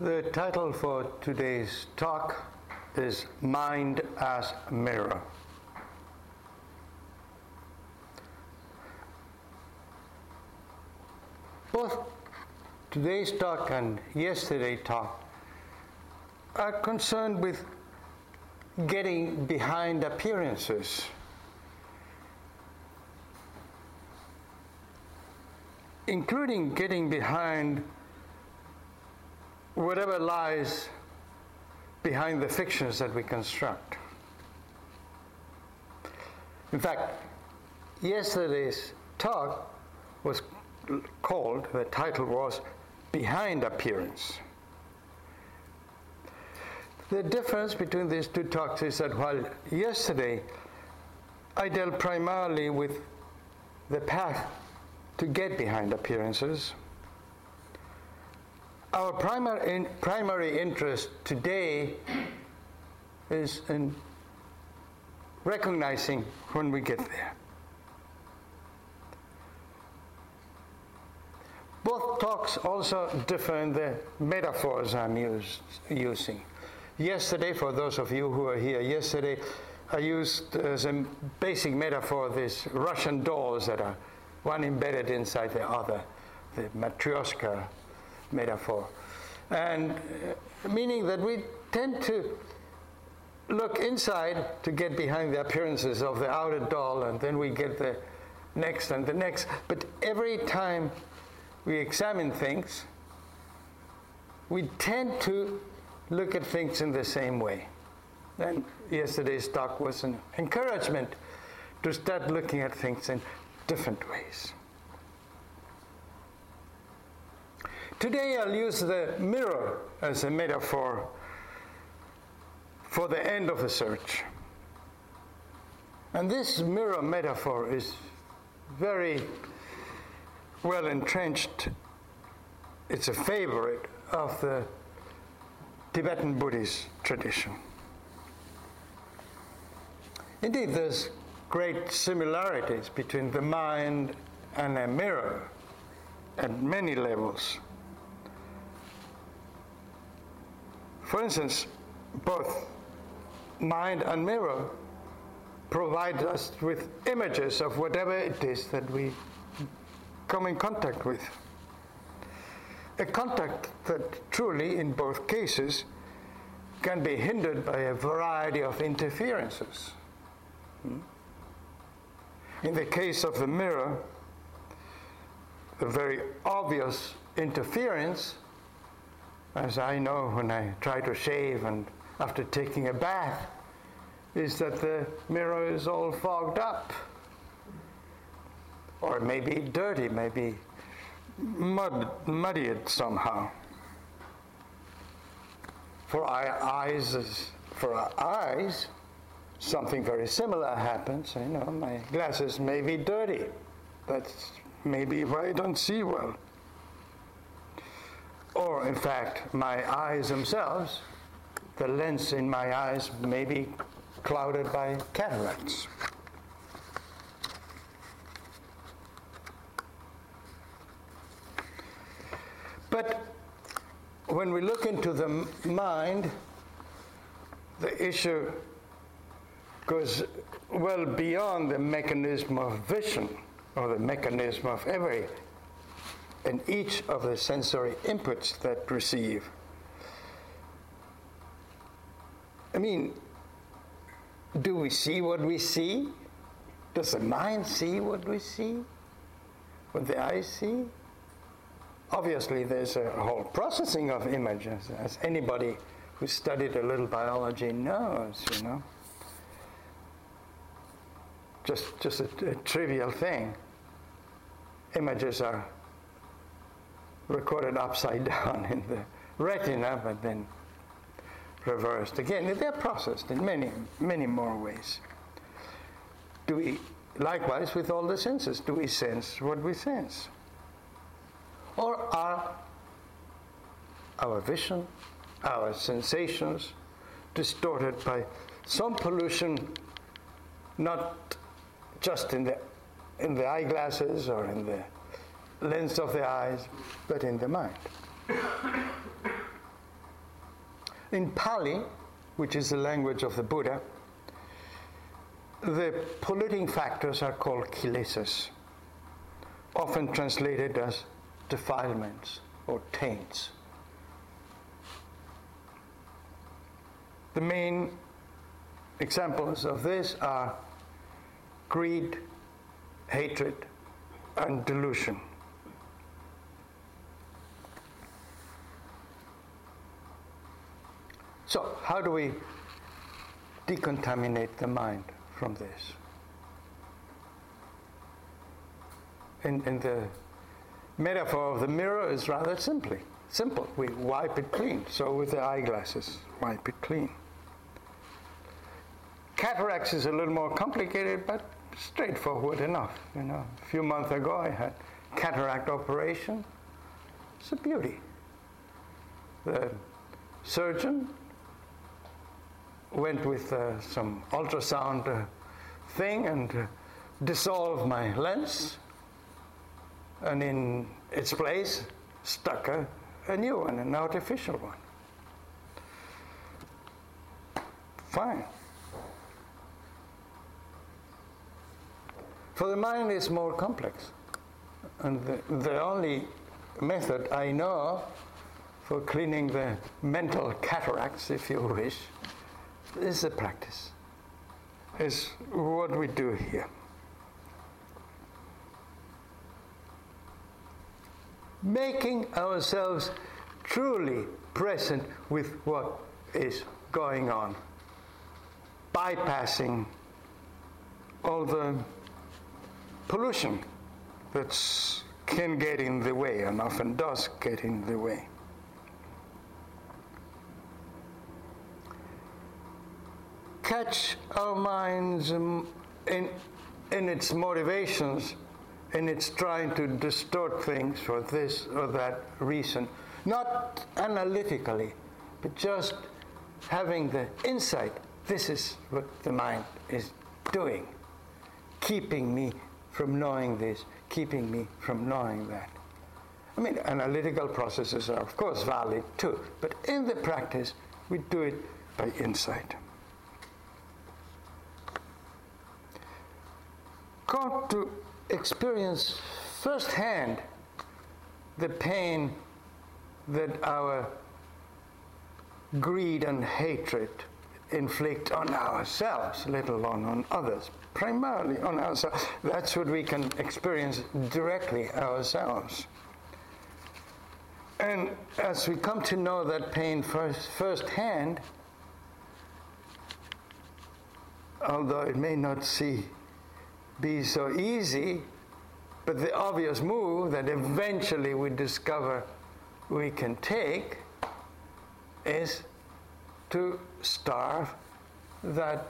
The title for today's talk is Mind as Mirror. Both today's talk and yesterday's talk are concerned with getting behind appearances. Including getting behind whatever lies behind the fictions that we construct. In fact, yesterday's talk was called, the title was Behind Appearance. The difference between these two talks is that while yesterday I dealt primarily with the path to get behind appearances, our primary, in, primary interest today is in recognizing when we get there. Both talks also differ in the metaphors I'm using. Yesterday, for those of you who are here, yesterday I used as a basic metaphor these Russian dolls that are one embedded inside the other, the matryoshka metaphor. And uh, meaning that we tend to look inside to get behind the appearances of the outer doll, and then we get the next and the next. But every time we examine things, we tend to look at things in the same way. And yesterday's talk was an encouragement to start looking at things in different ways. Today I'll use the mirror as a metaphor for the end of the search. And this mirror metaphor is very well entrenched. It's a favorite of the Tibetan Buddhist tradition. Indeed, there's great similarities between the mind and a mirror at many levels. For instance, both mind and mirror provide us with images of whatever it is that we come in contact with. A contact that truly, in both cases, can be hindered by a variety of interferences. Hmm? In the case of the mirror, the very obvious interference as I know when I try to shave and after taking a bath, is that the mirror is all fogged up. Or maybe dirty, maybe mud, muddied somehow. For our eyes, for our eyes, something very similar happens. You know, my glasses may be dirty. That's maybe why I don't see well or in fact, my eyes themselves, the lens in my eyes may be clouded by cataracts. But when we look into the mind, the issue goes well beyond the mechanism of vision or the mechanism of every in each of the sensory inputs that receive. I mean, do we see what we see? Does the mind see what we see? What the eyes see? Obviously, there's a whole processing of images, as anybody who studied a little biology knows, you know. Just, just a, a trivial thing. Images are recorded upside down in the retina, but then reversed again. They're processed in many, many more ways. Do we, likewise with all the senses, do we sense what we sense? Or are our vision, our sensations distorted by some pollution, not just in the, in the eyeglasses or in the lens of the eyes, but in the mind. In Pali, which is the language of the Buddha, the polluting factors are called kilesas, often translated as defilements or taints. The main examples of this are greed, hatred, and delusion. So, how do we decontaminate the mind from this? In, the metaphor of the mirror is rather simply simple. We wipe it clean. So with the eyeglasses, wipe it clean. Cataracts is a little more complicated, but straightforward enough. You know, a few months ago I had cataract operation. It's a beauty. The surgeon went with uh, some ultrasound uh, thing and uh, dissolved my lens, and in its place stuck a, a new one, an artificial one. Fine. For the mind is more complex. And the, the only method I know for cleaning the mental cataracts, if you wish, is a practice, is what we do here. Making ourselves truly present with what is going on, bypassing all the pollution that can get in the way and often does get in the way. Catch our minds in, in its motivations, in its trying to distort things for this or that reason, not analytically, but just having the insight this is what the mind is doing, keeping me from knowing this, keeping me from knowing that. I mean, analytical processes are, of course, valid too, but in the practice, we do it by insight. Got to experience firsthand the pain that our greed and hatred inflict on ourselves, let alone on others, primarily on ourselves. That's what we can experience directly ourselves. And as we come to know that pain first, firsthand, although it may not see be so easy, but the obvious move that eventually we discover we can take is to starve that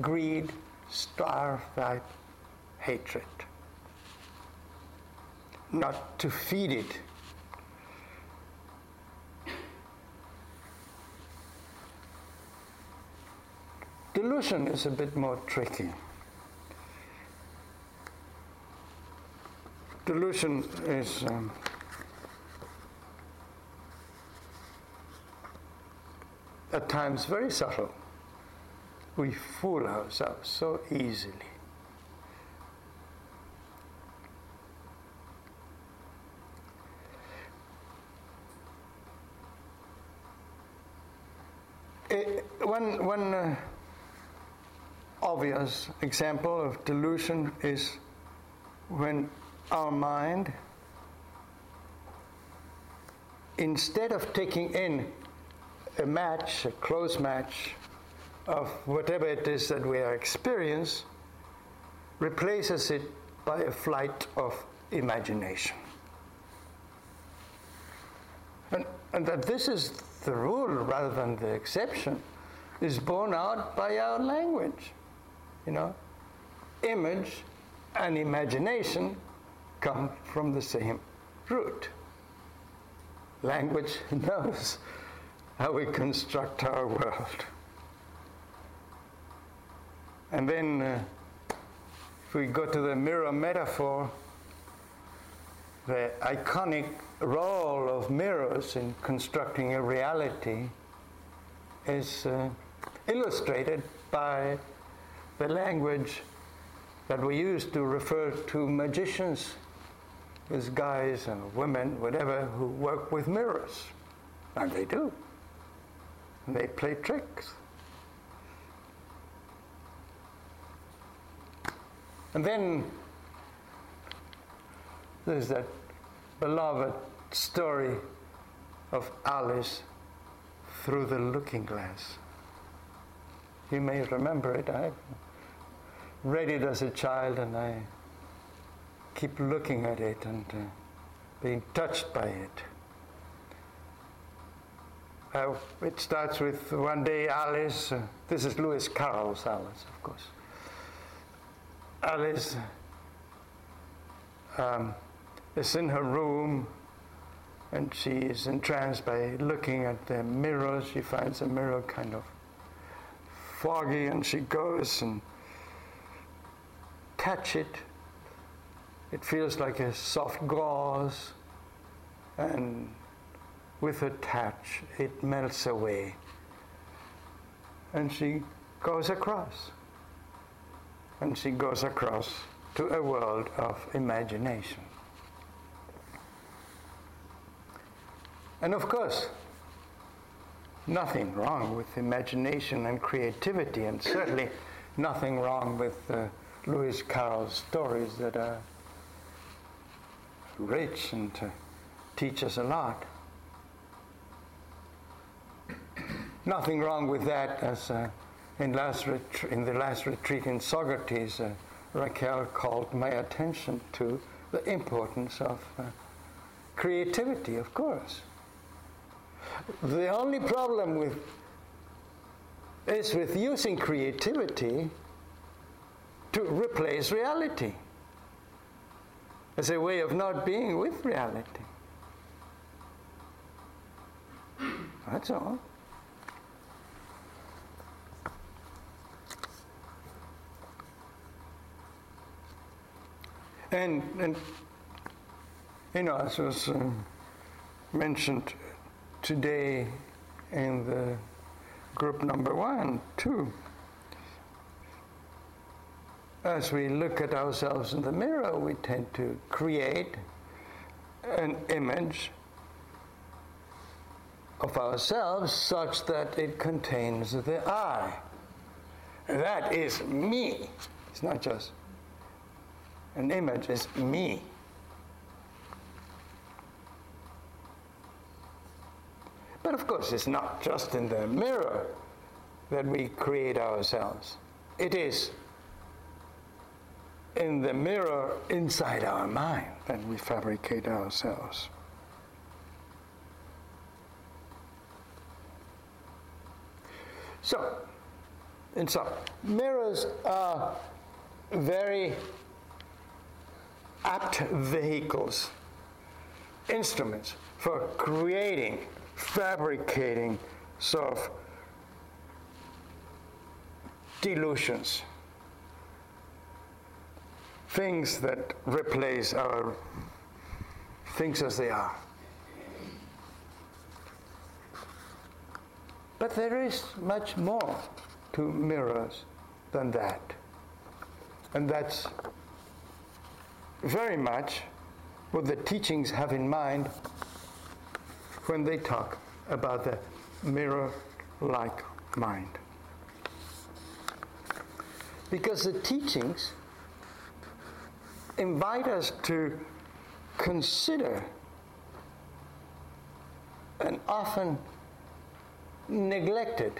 greed, starve that hatred. Not to feed it. Delusion is a bit more tricky. Delusion is um, at times very subtle. We fool ourselves so easily. One one uh, obvious example of delusion is when our mind, instead of taking in a match, a close match of whatever it is that we are experiencing, replaces it by a flight of imagination. And, and that this is the rule rather than the exception is borne out by our language. You know, image and imagination come from the same root. Language knows how we construct our world. And then, uh, if we go to the mirror metaphor, the iconic role of mirrors in constructing a reality is uh, illustrated by the language that we use to refer to magicians as guys and women, whatever, who work with mirrors. And they do. And they play tricks. And then there's that beloved story of Alice through the looking glass. You may remember it. I read it as a child and I keep looking at it and uh, being touched by it. Uh, it starts with one day Alice, uh, this is Lewis Carroll's Alice, of course. Alice um, is in her room and she is entranced by looking at the mirror. She finds a mirror kind of foggy and she goes and touch it. It feels like a soft gauze and with a touch it melts away and she goes across and she goes across to a world of imagination. And of course, nothing wrong with imagination and creativity, and certainly nothing wrong with uh, Lewis Carroll's stories that are rich and uh, teach us a lot. Nothing wrong with that, as uh, in, last ret- in the last retreat in Socrates, uh, Raquel called my attention to the importance of uh, creativity, of course. The only problem with is with using creativity to replace reality as a way of not being with reality. That's all. And, and you know, as was uh, mentioned today in the group number one, too, as we look at ourselves in the mirror, we tend to create an image of ourselves such that it contains the I. That is me. It's not just an image, it's me. But of course, it's not just in the mirror that we create ourselves. It is in the mirror inside our mind that we fabricate ourselves. So, in sum, mirrors are very apt vehicles, instruments for creating, fabricating sort of delusions, things that replace our things as they are. But there is much more to mirrors than that. And that's very much what the teachings have in mind when they talk about the mirror like mind. Because the teachings invite us to consider an often neglected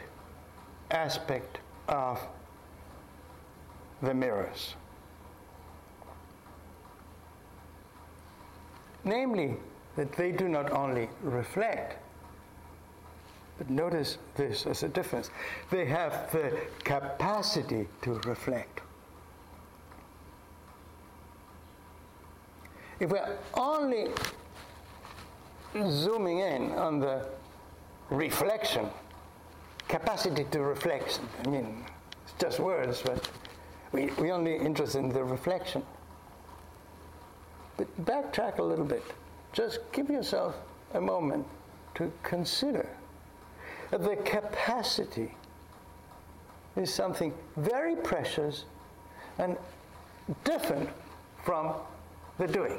aspect of the mirrors. Namely, that they do not only reflect, but notice this as a difference. They have the capacity to reflect. If we're only zooming in on the reflection, capacity to reflect, I mean, it's just words, but we, we only interested in the reflection. But backtrack a little bit. Just give yourself a moment to consider that The capacity is something very precious and different from the doing.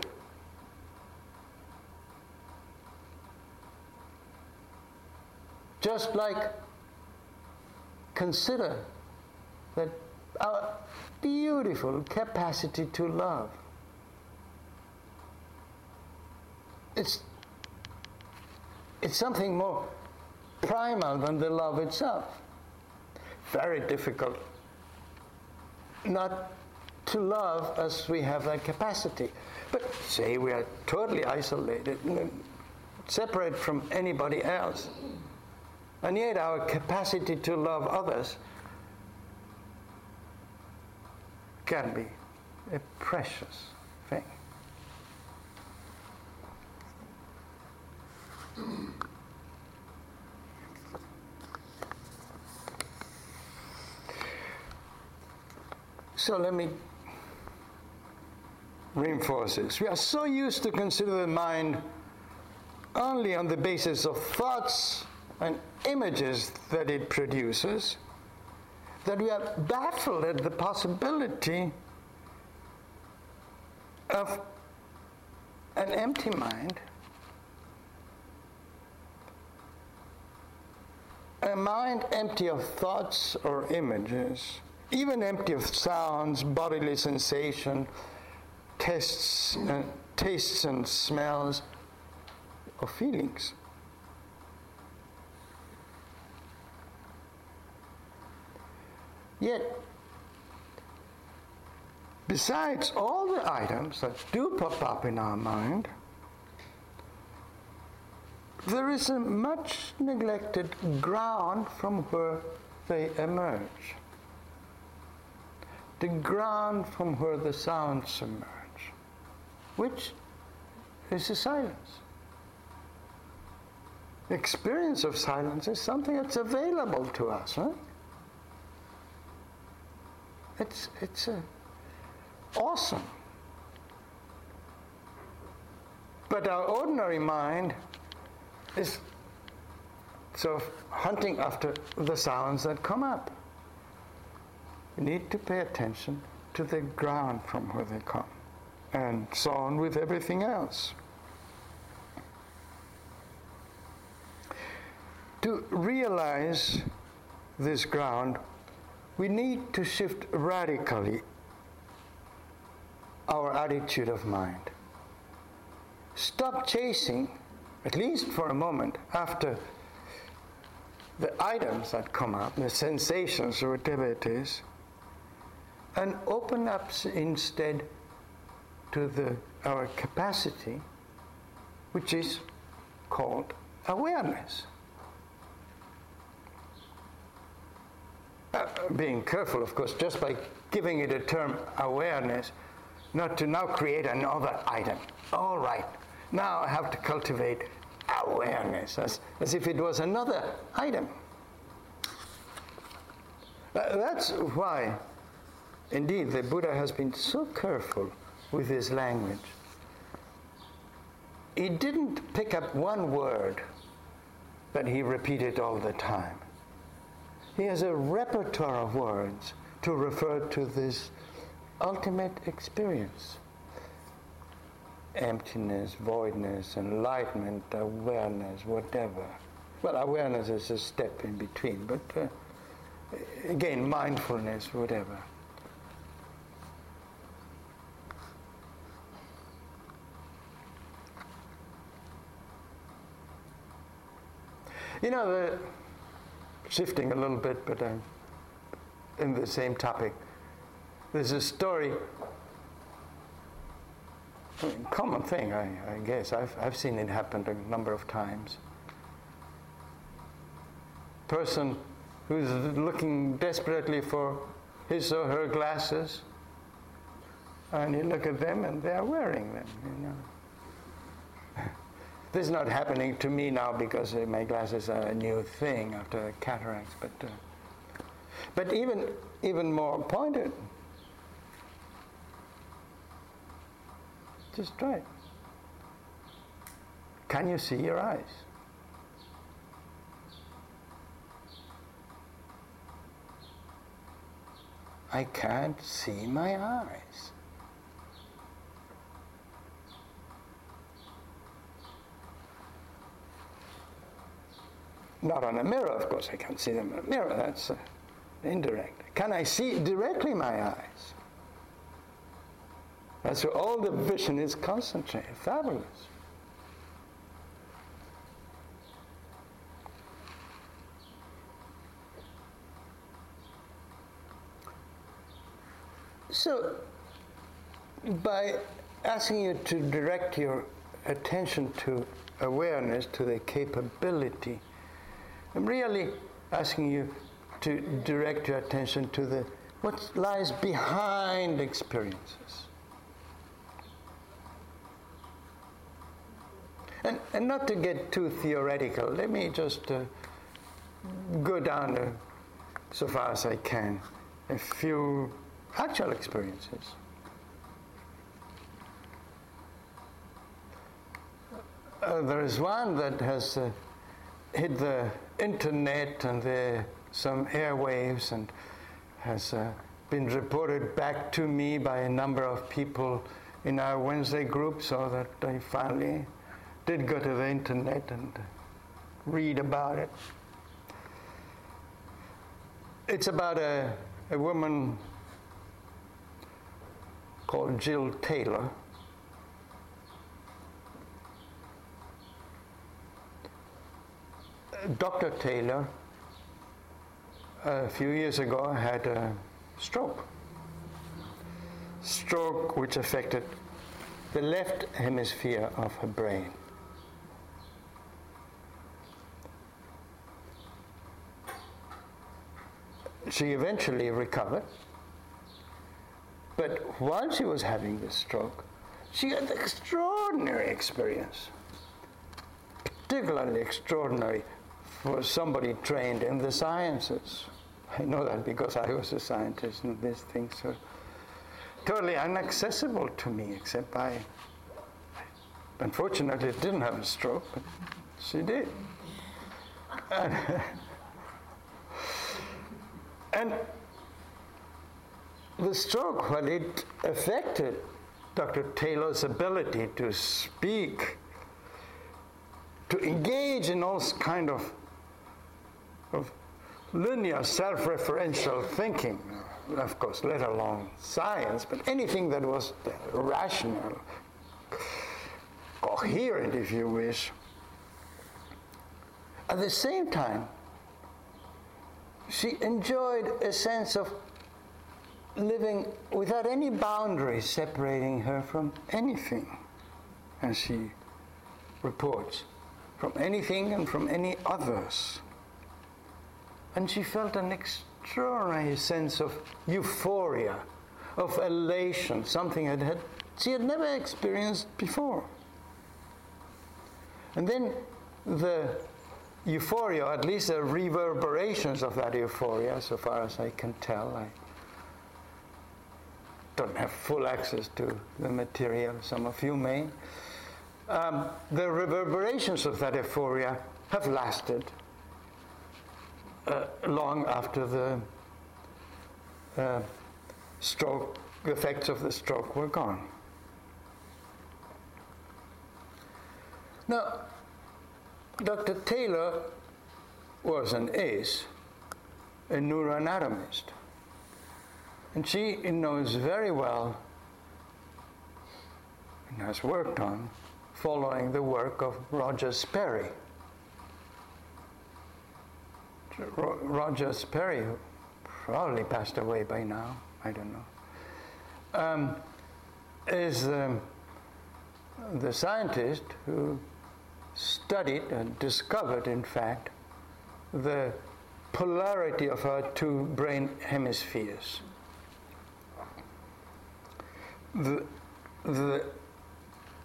Just like consider that our beautiful capacity to love. It's, it's something more primal than the love itself. Very difficult not to love as we have that capacity. But say we are totally isolated, separate from anybody else, and yet our capacity to love others can be a precious thing. So let me reinforce this. We are so used to consider the mind only on the basis of thoughts and images that it produces that we are baffled at the possibility of an empty mind, a mind empty of thoughts or images, even empty of sounds, bodily sensation, tastes and, tastes and smells, or feelings. Yet, besides all the items that do pop up in our mind, there is a much neglected ground from where they emerge. The ground from where the sounds emerge, which is the silence. The experience of silence is something that's available to us, right? It's, it's uh, awesome. But our ordinary mind is of hunting after the sounds that come up. We need to pay attention to the ground from where they come, and so on with everything else. To realize this ground, we need to shift radically our attitude of mind. Stop chasing, at least for a moment, after the items that come up, the sensations or whatever it is, and open up instead to the, our capacity, which is called awareness. Uh, being careful, of course, just by giving it a term awareness, not to now create another item. All right, now I have to cultivate awareness as, as if it was another item. Uh, that's why, indeed, the Buddha has been so careful with his language. He didn't pick up one word that he repeated all the time. He has a repertoire of words to refer to this ultimate experience emptiness, voidness, enlightenment, awareness, whatever. Well, awareness is a step in between, but uh, again, mindfulness, whatever. You know, the shifting a little bit, but I'm in the same topic. There's a story, common thing, I, I guess. I've, I've seen it happen a number of times. Person who's looking desperately for his or her glasses, and you look at them and they're wearing them, you know. This is not happening to me now because uh, my glasses are a new thing after cataracts, but, uh, but even, even more pointed. Just try it. Can you see your eyes? I can't see my eyes. Not on a mirror, of course, I can't see them in a mirror, that's uh, indirect. Can I see directly my eyes? That's where all the vision is concentrated. Fabulous. So, by asking you to direct your attention to awareness, to the capability, I'm really asking you to direct your attention to the what lies behind experiences. And, and not to get too theoretical, let me just uh, go down uh, so far as I can a few actual experiences. Uh, there is one that has uh, hit the internet and some airwaves and has uh, been reported back to me by a number of people in our Wednesday group so that I finally did go to the internet and read about it. It's about a, a woman called Jill Taylor. Dr. Taylor, a few years ago, had a stroke. Stroke which affected the left hemisphere of her brain. She eventually recovered but while she was having this stroke, she had an extraordinary experience. Particularly extraordinary for somebody trained in the sciences. I know that because I was a scientist and these things are totally inaccessible to me, except I, unfortunately, didn't have a stroke, but she did. And, and the stroke, well, it affected Dr. Taylor's ability to speak, to engage in all kind of, of linear self-referential thinking, of course, let alone science, but anything that was rational, coherent, if you wish. At the same time, she enjoyed a sense of living without any boundaries separating her from anything, as she reports, from anything and from any others. And she felt an extraordinary sense of euphoria, of elation, something that had, she had never experienced before. And then the euphoria, or at least the reverberations of that euphoria, so far as I can tell, I don't have full access to the material, some of you may. Um, the reverberations of that euphoria have lasted uh, long after the uh, stroke, the effects of the stroke were gone. Now, Dr. Taylor was an ace, a neuroanatomist. And she knows very well and has worked on following the work of Roger Sperry. Roger Sperry, who probably passed away by now, I don't know, um, is um, the scientist who studied and discovered, in fact, the polarity of our two brain hemispheres. The, the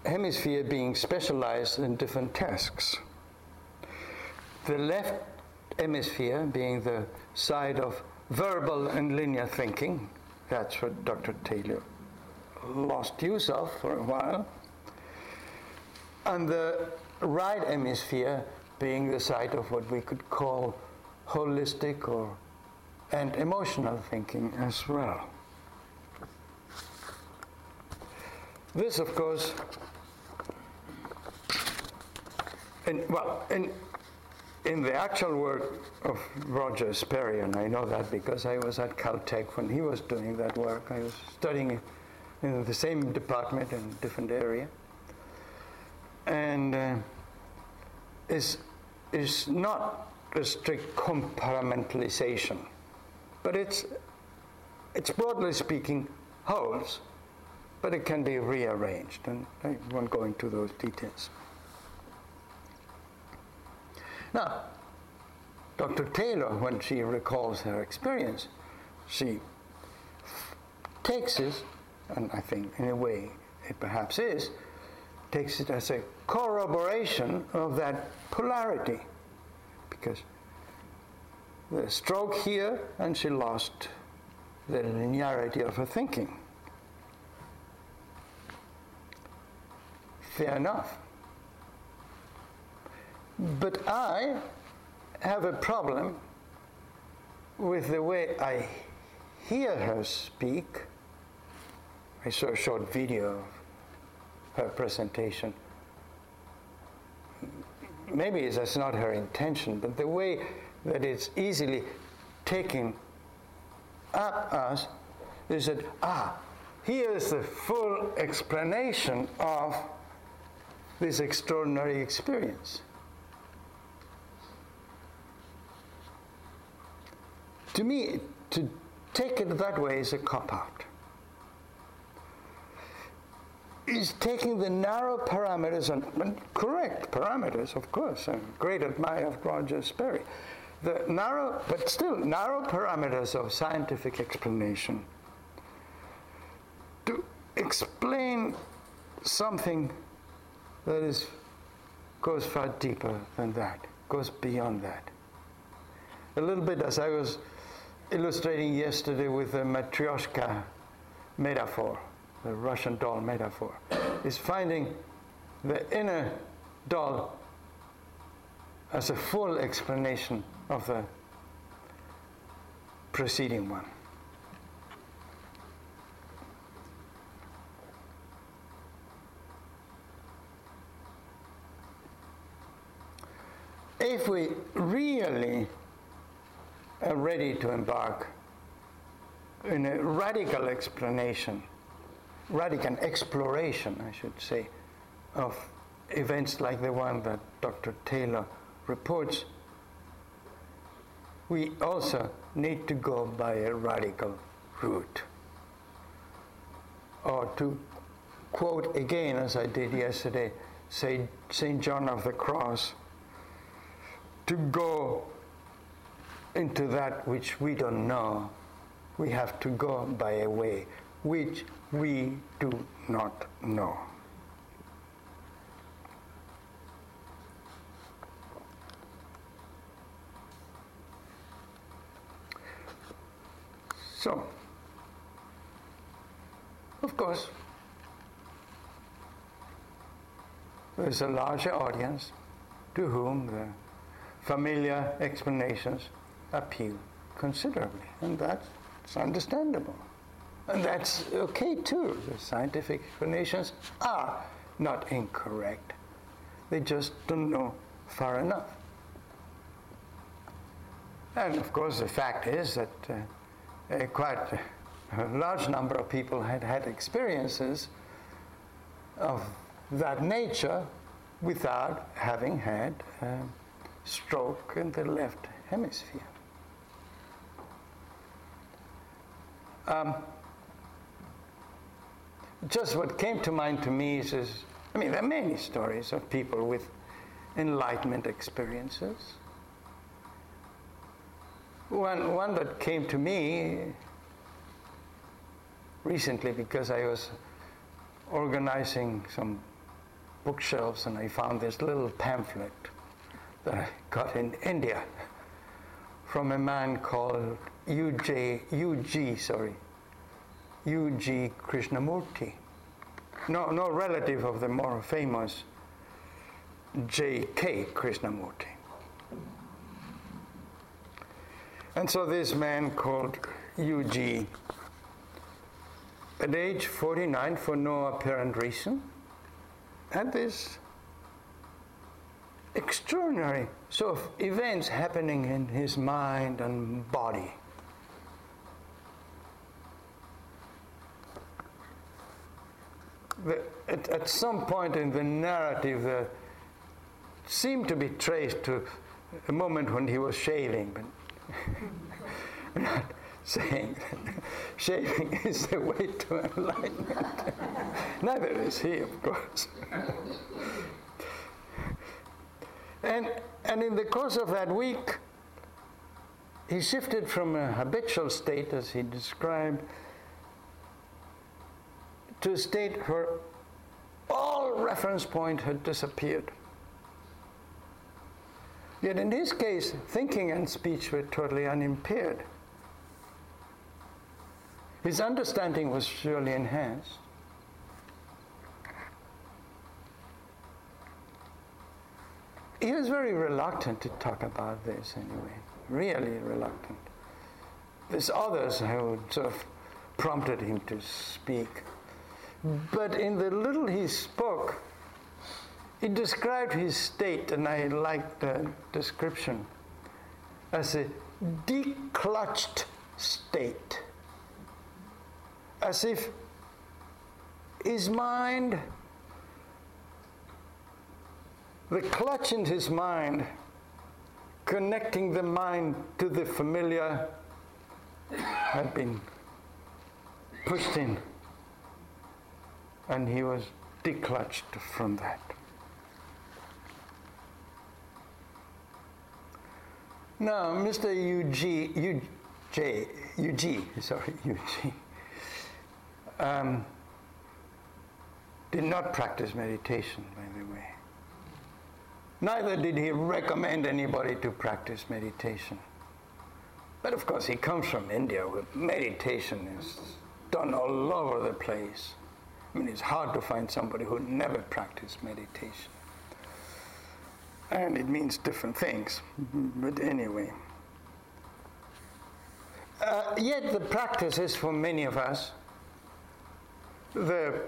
hemisphere being specialized in different tasks. The left hemisphere being the side of verbal and linear thinking, that's what Dr. Taylor lost use of for a while. And the right hemisphere being the side of what we could call holistic or and emotional thinking as well. This, of course, in, well, in, in the actual work of Roger Sperry, and I know that because I was at Caltech when he was doing that work, I was studying in the same department in a different area, and uh, is is not a strict compartmentalization, but it's it's broadly speaking wholes, but it can be rearranged, and I won't go into those details. Now, Dr. Taylor, when she recalls her experience, she takes it, and I think in a way it perhaps is, takes it as a corroboration of that polarity. Because the stroke here, and she lost the linearity of her thinking. Fair enough. But I have a problem with the way I hear her speak. I saw a short video of her presentation. Maybe that's not her intention, but the way that it's easily taken up us is that, ah, here's the full explanation of this extraordinary experience. To me, to take it that way is a cop out. Is taking the narrow parameters and, and, correct parameters, of course. I'm a great admirer of Roger Sperry. The narrow, but still narrow parameters of scientific explanation to explain something that is goes far deeper than that, goes beyond that. A little bit as I was illustrating yesterday with the matryoshka metaphor, the Russian doll metaphor, is finding the inner doll as a full explanation of the preceding one. If we really Uh, ready to embark in a radical explanation, radical exploration, I should say, of events like the one that Dr. Taylor reports, we also need to go by a radical route. Or to quote again, as I did yesterday, St. John of the Cross, to go into that which we don't know, we have to go by a way which we do not know. So, of course, there's a larger audience to whom the familiar explanations appeal considerably, and that's understandable. And that's okay too. The scientific explanations are not incorrect. They just don't know far enough. And of course, the fact is that uh, quite a large number of people had had experiences of that nature without having had a stroke in the left hemisphere. Um, just what came to mind to me is, is, I mean, there are many stories of people with enlightenment experiences. One, one that came to me recently because I was organizing some bookshelves and I found this little pamphlet that I got in India from a man called U.J. U.G. Sorry, U.G. Krishnamurti. No, no relative of the more famous J.K. Krishnamurti. And so this man called U.G., at age 49, for no apparent reason, had this extraordinary sort of events happening in his mind and body. At, at, some point in the narrative, there seemed to be traced to a moment when he was shaving, but not saying that shaving is the way to enlightenment. Neither is he, of course. and, and in the course of that week, he shifted from a habitual state, as he described, to state where all reference point had disappeared. Yet in his case, thinking and speech were totally unimpaired. His understanding was surely enhanced. He was very reluctant to talk about this anyway, really reluctant. There's others who sort of prompted him to speak. But in the little he spoke, he described his state, and I like the description, as a declutched state. As if his mind, the clutch in his mind, connecting the mind to the familiar, had been pushed in, and he was declutched from that. Now, Mr. UG, UJ, UG, sorry, UG, um, did not practice meditation, by the way. Neither did he recommend anybody to practice meditation. But of course, he comes from India where meditation is done all over the place. I mean, it's hard to find somebody who never practiced meditation and it means different things. But anyway. Uh, yet the practice is for many of us the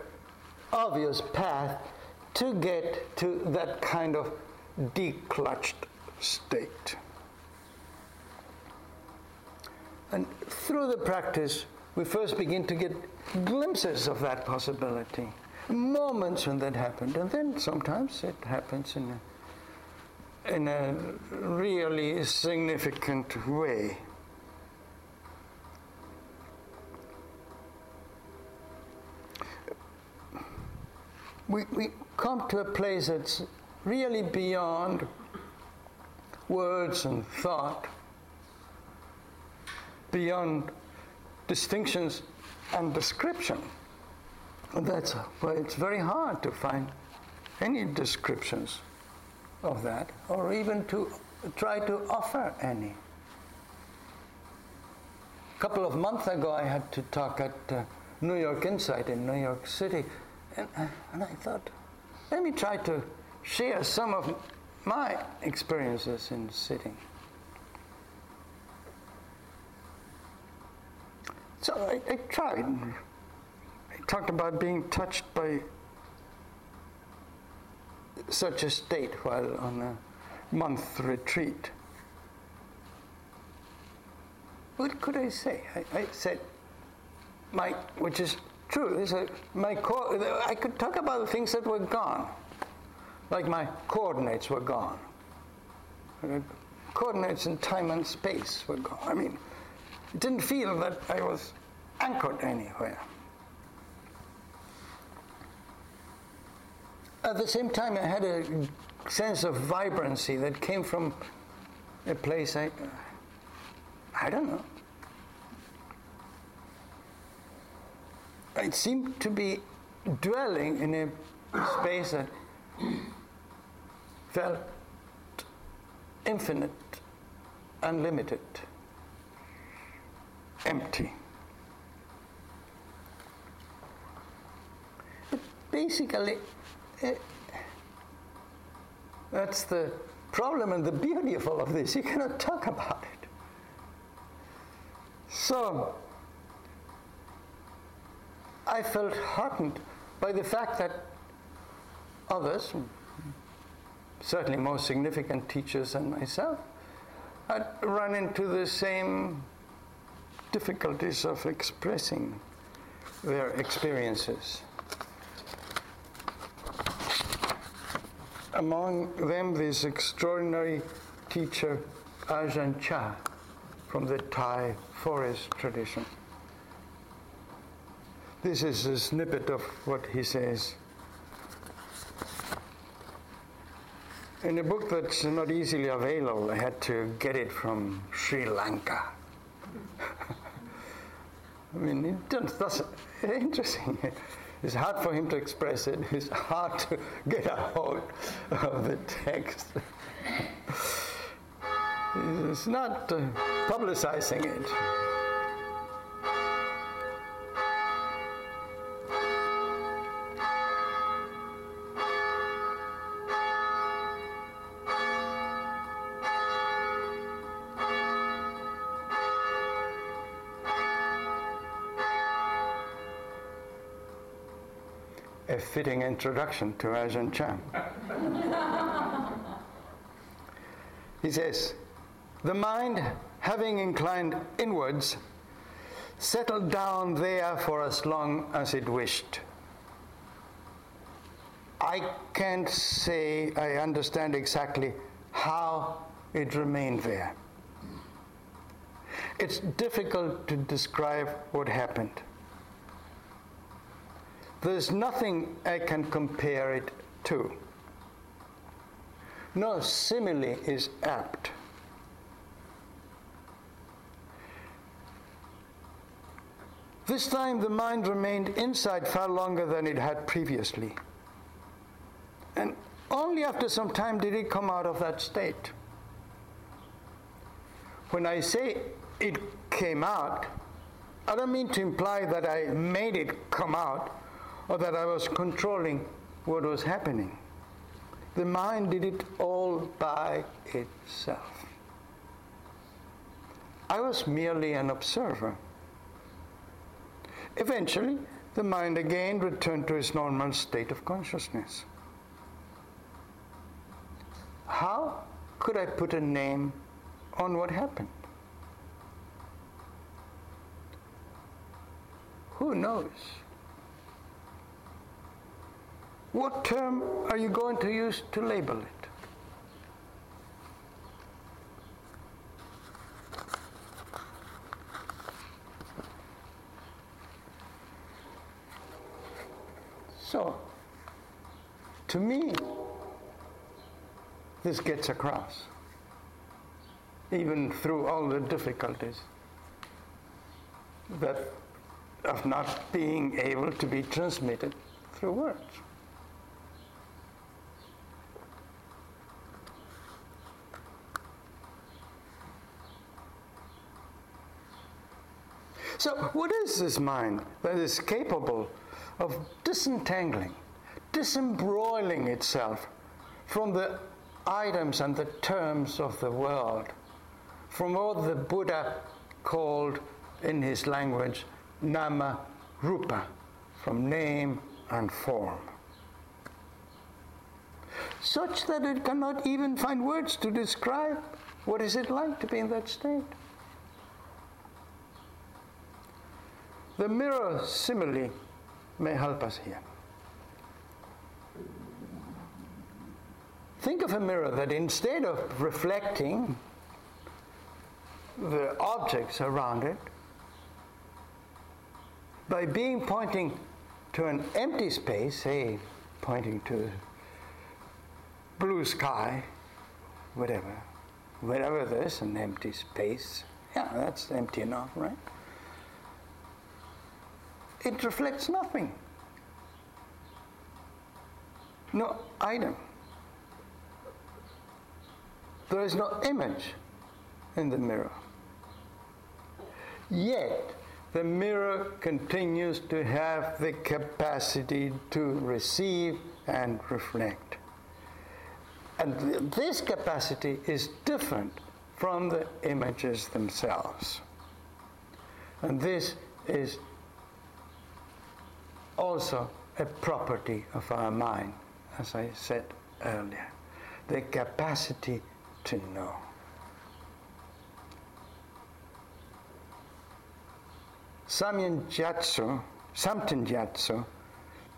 obvious path to get to that kind of declutched state. And through the practice, we first begin to get glimpses of that possibility, moments when that happened, and then sometimes it happens in a in a really significant way. We, we come to a place that's really beyond words and thought, beyond distinctions and description. And that's why it's very hard to find any descriptions of that, or even to try to offer any. A couple of months ago, I had to talk at uh, New York Insight in New York City, and, uh, and I thought, let me try to share some of my experiences in sitting. So I, I tried. I talked about being touched by such a state while on a month retreat. What could I say? I, I said, my, which is true, is my I could talk about the things that were gone, like my coordinates were gone. Uh, coordinates in time and space were gone. I mean, didn't feel that I was anchored anywhere. At the same time, I had a sense of vibrancy that came from a place I, I don't know. It seemed to be dwelling in a space that felt infinite, unlimited, empty. But basically, eh, that's the problem and the beauty of all of this. You cannot talk about it. So, I felt heartened by the fact that others, certainly more significant teachers than myself, had run into the same difficulties of expressing their experiences. Among them, this extraordinary teacher, Ajahn Chah, from the Thai forest tradition. This is a snippet of what he says. In a book that's not easily available, I had to get it from Sri Lanka. I mean, it doesn't, interesting. It's hard for him to express it. It's hard to get a hold of the text. It's not uh, publicizing it. Fitting introduction to Ajahn Chah. he says, The mind, having inclined inwards, settled down there for as long as it wished. I can't say I understand exactly how it remained there. It's difficult to describe what happened. There's nothing I can compare it to. No simile is apt. This time the mind remained inside far longer than it had previously. And only after some time did it come out of that state. When I say it came out, I don't mean to imply that I made it come out or that I was controlling what was happening. The mind did it all by itself. I was merely an observer. Eventually, the mind again returned to its normal state of consciousness. How could I put a name on what happened? Who knows? What term are you going to use to label it? So, to me, this gets across, even through all the difficulties that of not being able to be transmitted through words. So, what is this mind that is capable of disentangling, disembroiling itself from the items and the terms of the world, from what the Buddha called in his language nama rupa, from name and form? Such that it cannot even find words to describe what is it like to be in that state. The mirror simile may help us here. Think of a mirror that instead of reflecting the objects around it, by being pointing to an empty space, say pointing to blue sky, whatever, wherever there's an empty space, yeah, that's empty enough, right? It reflects nothing. No item. There is no image in the mirror. Yet, the mirror continues to have the capacity to receive and reflect. And this capacity is different from the images themselves. And this is also a property of our mind, as I said earlier the capacity to know. Samyen Gyatso, Samten Gyatso,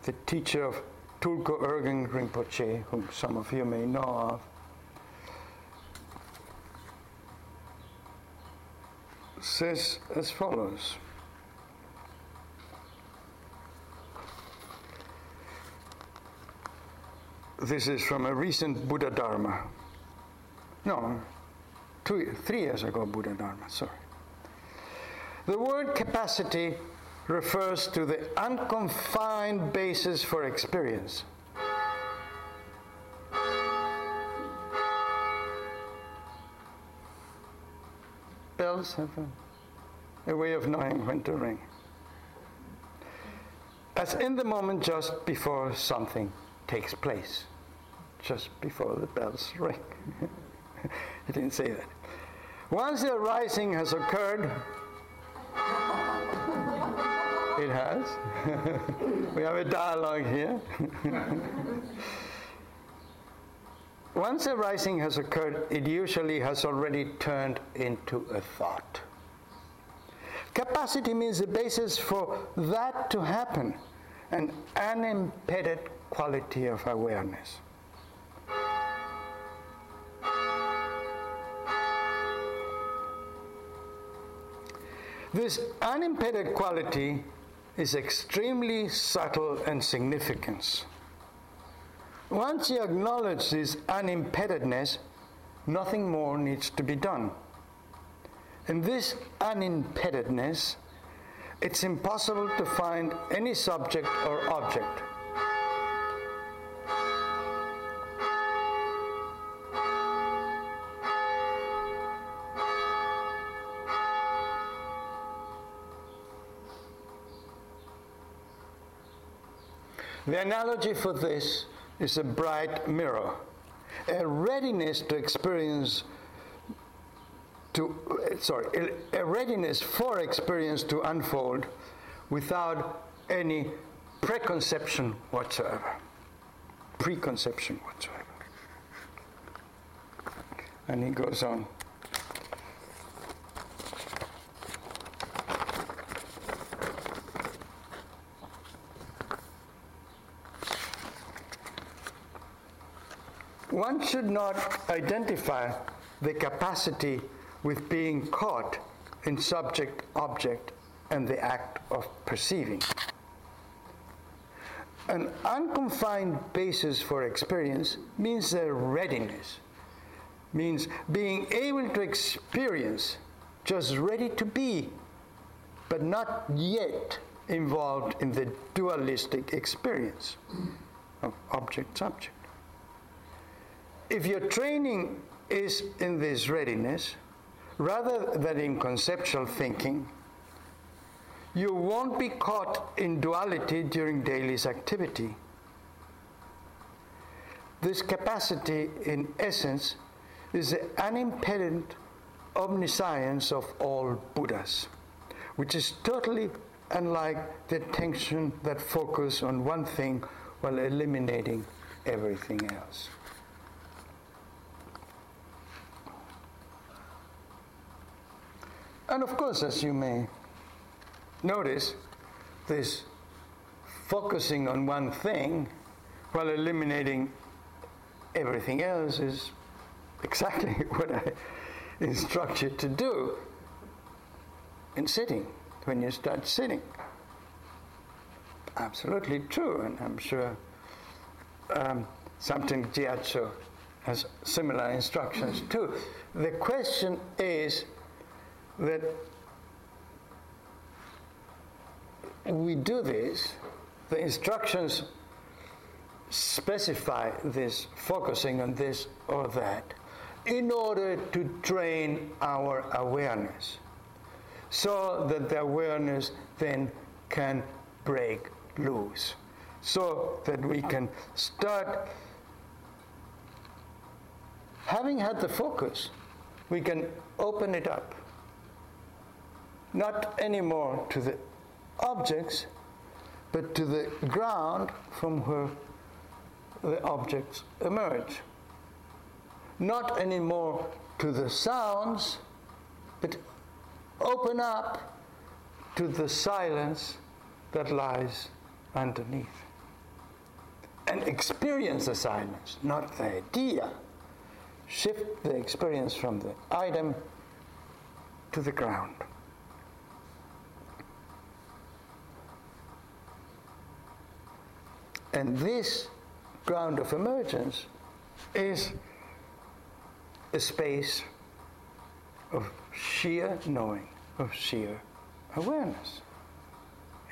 the teacher of Tulku Urgyen Rinpoche, whom some of you may know of, says as follows. This is from a recent Buddha Dharma. No, two, three years ago, Buddha Dharma, sorry. The word capacity refers to the unconfined basis for experience. Bells have a, a way of knowing when to ring. As in the moment just before something takes place, just before the bells ring. he didn't say that. Once the rising has occurred, it has. we have a dialogue here. Once the rising has occurred, it usually has already turned into a thought. Capacity means the basis for that to happen, an unimpeded quality of awareness. This unimpeded quality is extremely subtle and significant. Once you acknowledge this unimpededness, nothing more needs to be done. In this unimpededness, it's impossible to find any subject or object. The analogy for this is a bright mirror, a readiness to experience to sorry, a readiness for experience to unfold without any preconception whatsoever. Preconception whatsoever. And he goes on. One should not identify the capacity with being caught in subject object and the act of perceiving. An unconfined basis for experience means a readiness, means being able to experience, just ready to be, but not yet involved in the dualistic experience of object subject if your training is in this readiness, rather than in conceptual thinking, you won't be caught in duality during daily's activity. This capacity, in essence, is the unimpeded omniscience of all Buddhas, which is totally unlike the attention that focus on one thing while eliminating everything else. And of course, as you may notice, this focusing on one thing while eliminating everything else is exactly what I instruct you to do in sitting, when you start sitting. Absolutely true, and I'm sure um, Samten Gyatso has similar instructions too. The question is that we do this, the instructions specify this, focusing on this or that, in order to train our awareness, so that the awareness then can break loose, so that we can start having had the focus, we can open it up not anymore to the objects, but to the ground from where the objects emerge. Not anymore to the sounds, but open up to the silence that lies underneath. And experience the silence, not the idea. Shift the experience from the item to the ground. And this ground of emergence is a space of sheer knowing, of sheer awareness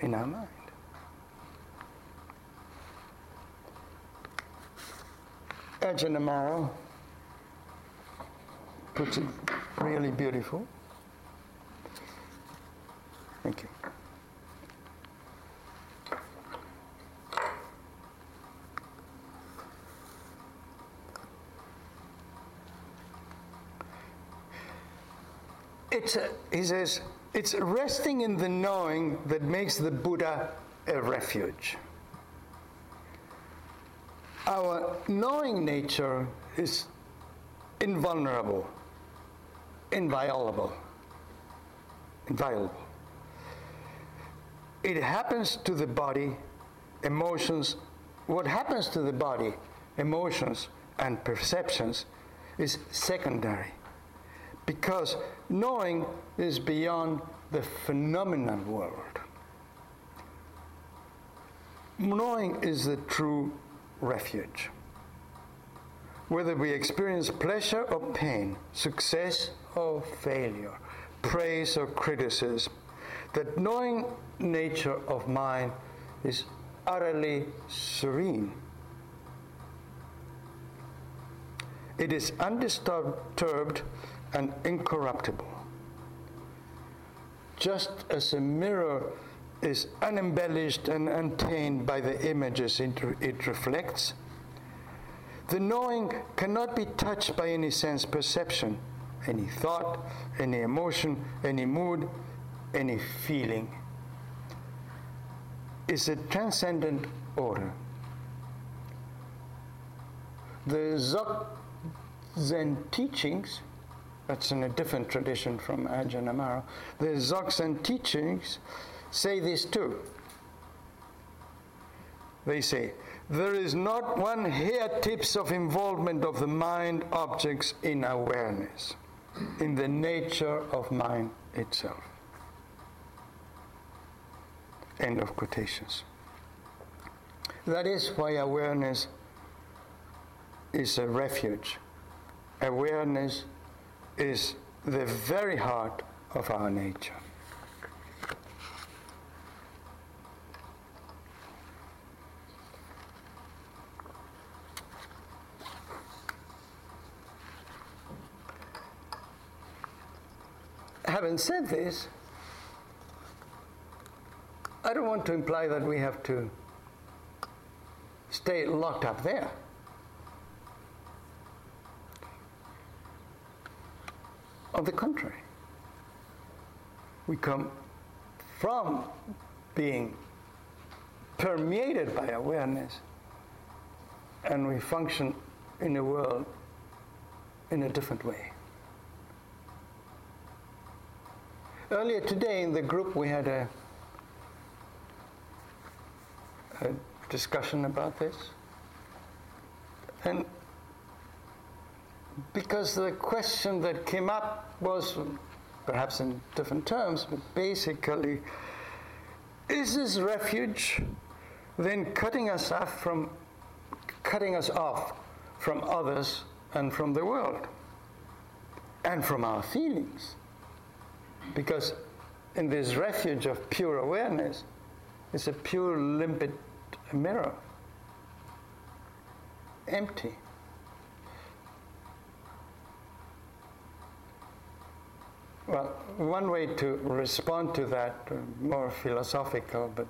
in our mind. Ajahn Amaro puts it really beautiful. Thank you. It's a, he says, it's resting in the knowing that makes the Buddha a refuge. Our knowing nature is invulnerable, inviolable, inviolable. It happens to the body, emotions. What happens to the body, emotions, and perceptions is secondary because knowing is beyond the phenomenal world. Knowing is the true refuge. Whether we experience pleasure or pain, success or failure, praise or criticism, that knowing nature of mind is utterly serene. It is undisturbed and incorruptible. Just as a mirror is unembellished and untainted by the images it reflects, the knowing cannot be touched by any sense perception, any thought, any emotion, any mood, any feeling. It's a transcendent order. The Zen teachings that's in a different tradition from Ajahn Amaro. The Dzogchen teachings say this too. They say, there is not one hair tips of involvement of the mind objects in awareness, in the nature of mind itself. End of quotations. That is why awareness is a refuge. Awareness is the very heart of our nature. Having said this, I don't want to imply that we have to stay locked up there. On the contrary, we come from being permeated by awareness and we function in the world in a different way. Earlier today in the group we had a, a discussion about this. And because the question that came up was, perhaps in different terms, but basically, is this refuge then cutting us off from cutting us off from others and from the world and from our feelings? Because in this refuge of pure awareness, it's a pure limpid mirror, empty. Well, one way to respond to that, more philosophical, but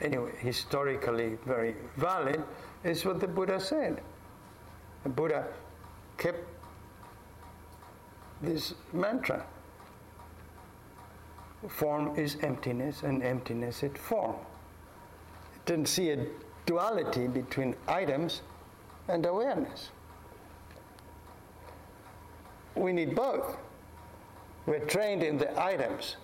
anyway, historically very valid, is what the Buddha said. The Buddha kept this mantra Form is emptiness, and emptiness is form. It didn't see a duality between items and awareness. We need both. We're trained in the items.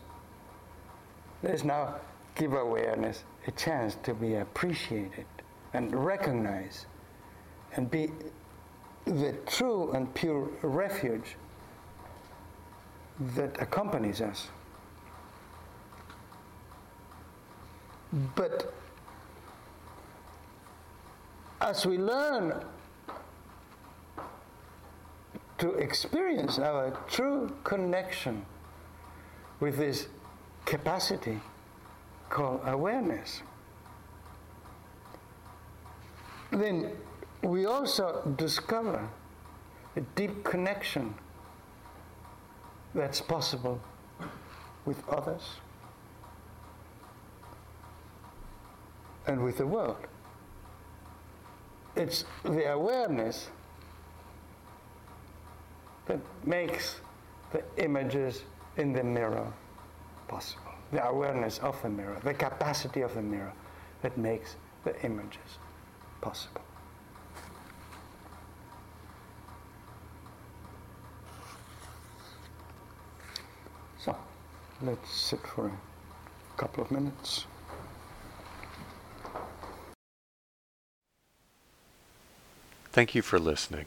Let's now give awareness a chance to be appreciated and recognized and be the true and pure refuge that accompanies us. But as we learn to experience our true connection with this capacity called awareness, then we also discover a deep connection that's possible with others and with the world. It's the awareness that makes the images in the mirror possible. The awareness of the mirror, the capacity of the mirror that makes the images possible. So, let's sit for a couple of minutes. Thank you for listening.